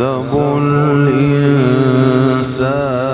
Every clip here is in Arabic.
أيحسب الإنسان.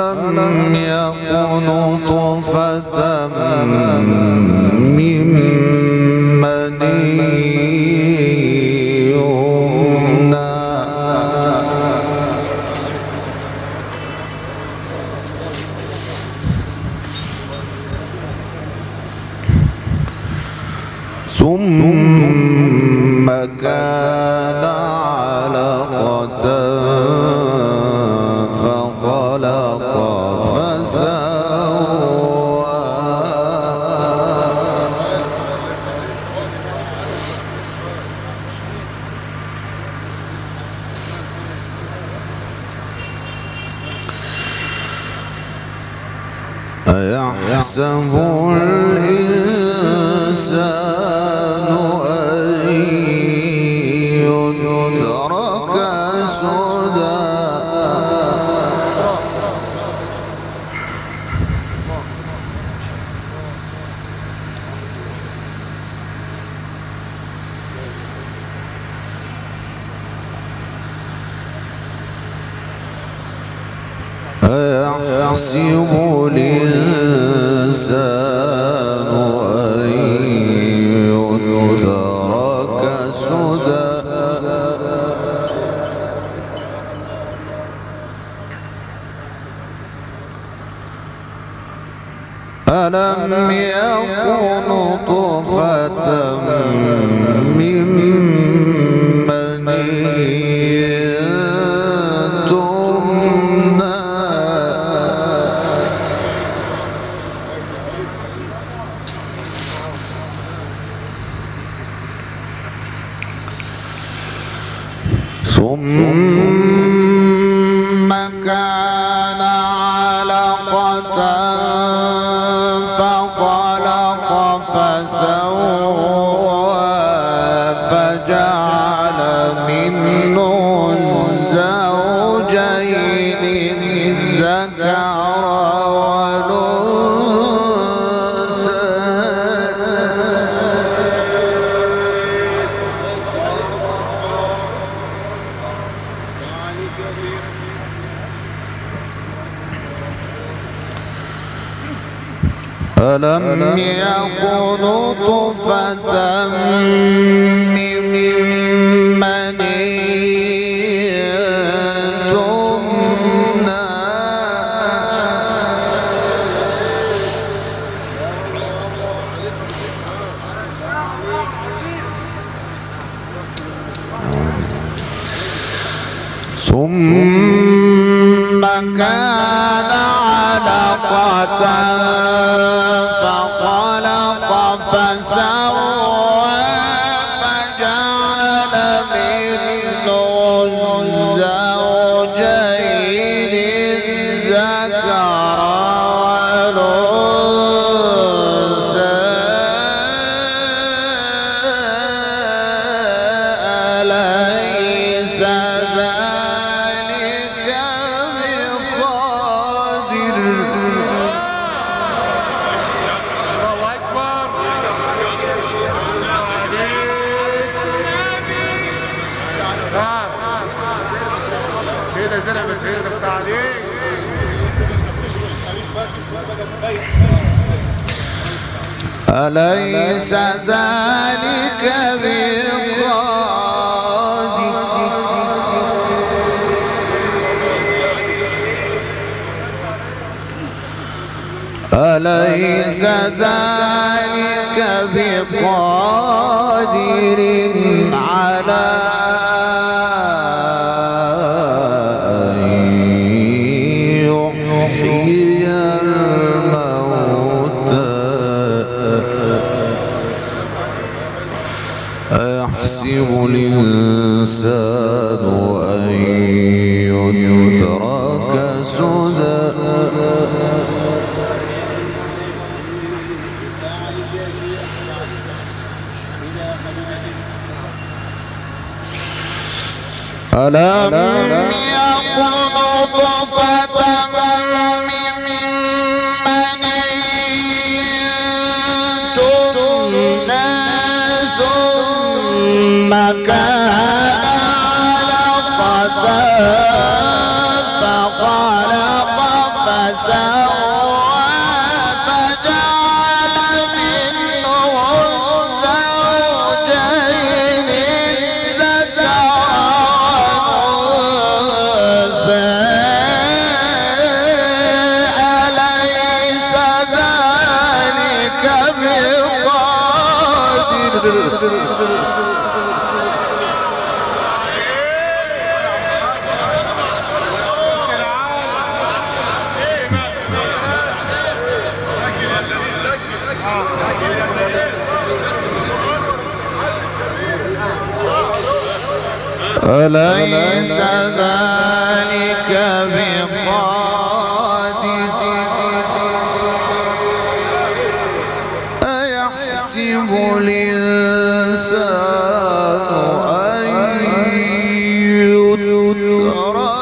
ألم يكن طفة من مني يمنى ثم كان أيحسب الإنسان. يترك سدى ألم يكن فجعل منه الزوجين الذكر ألم يكن طفة ثم كان علقة أليس ذلك بالقادر أليس ذلك بقادر على الإنسان أن يترك سدى. ألم طفة من Maka الغرام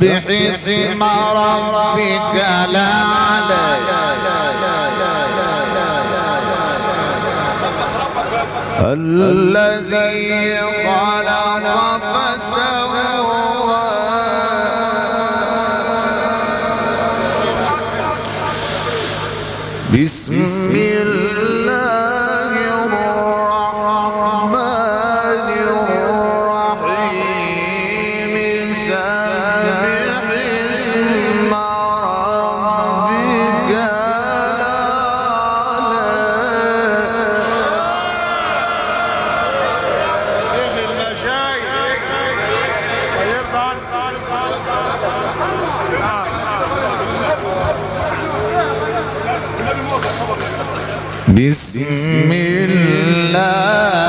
سبح اسم ربك الأعلى الذي خلق فسوى. بسم الله. بسم الله.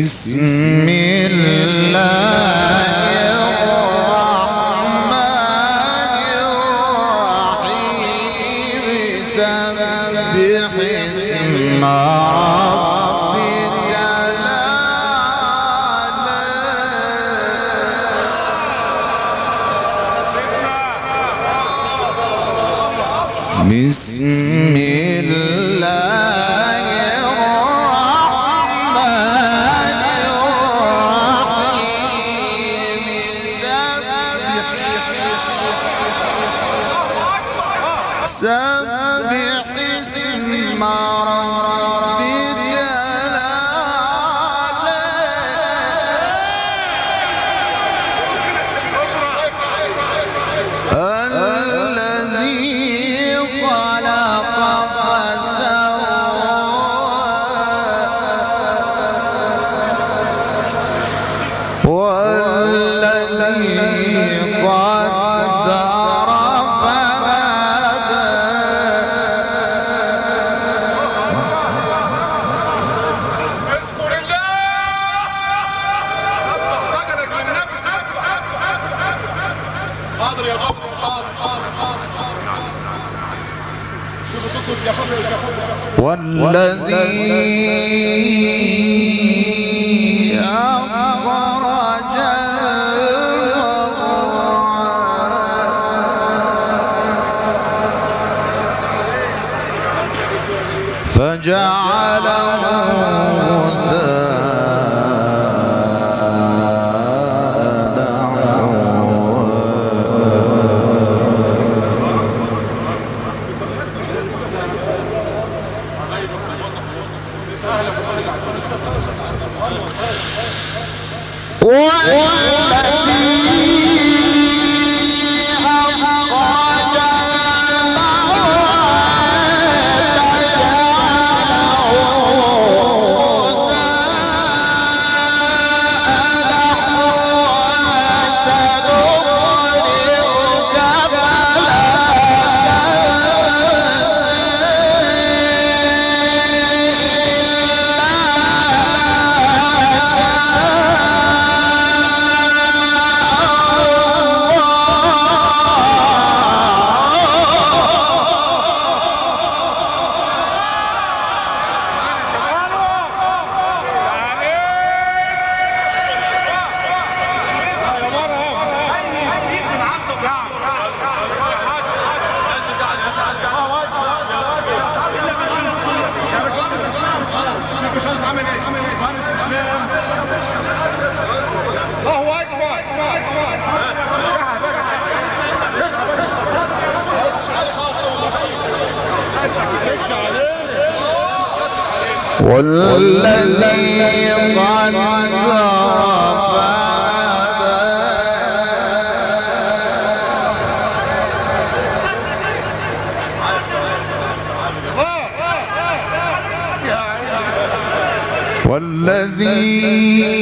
بسم الله So خضر يا خضر خضر خضر خضر والذي والذي قد والذي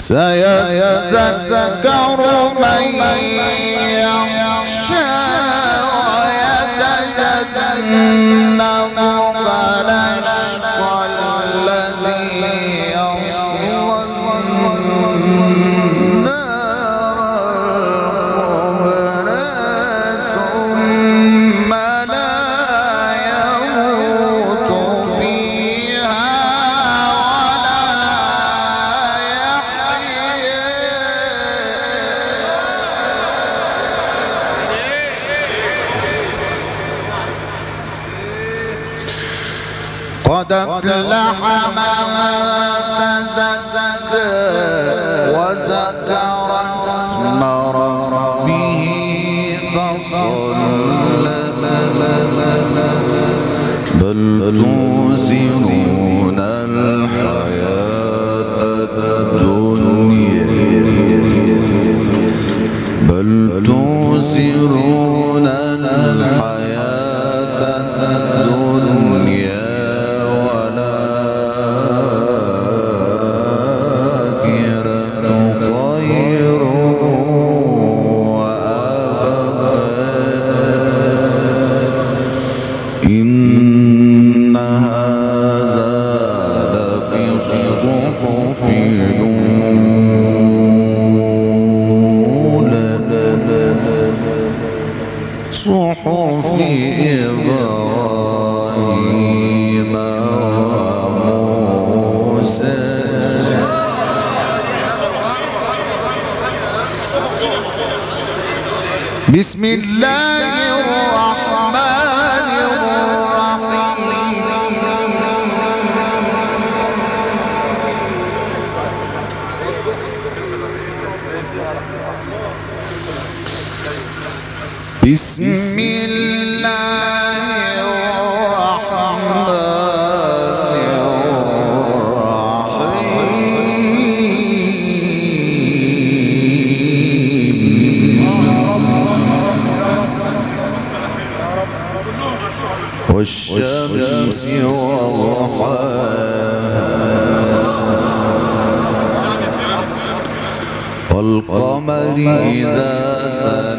سيذكر من يخشى ويتجنبها Adam. بسم الله الرحمن الرحيم. بسم والقمر إذا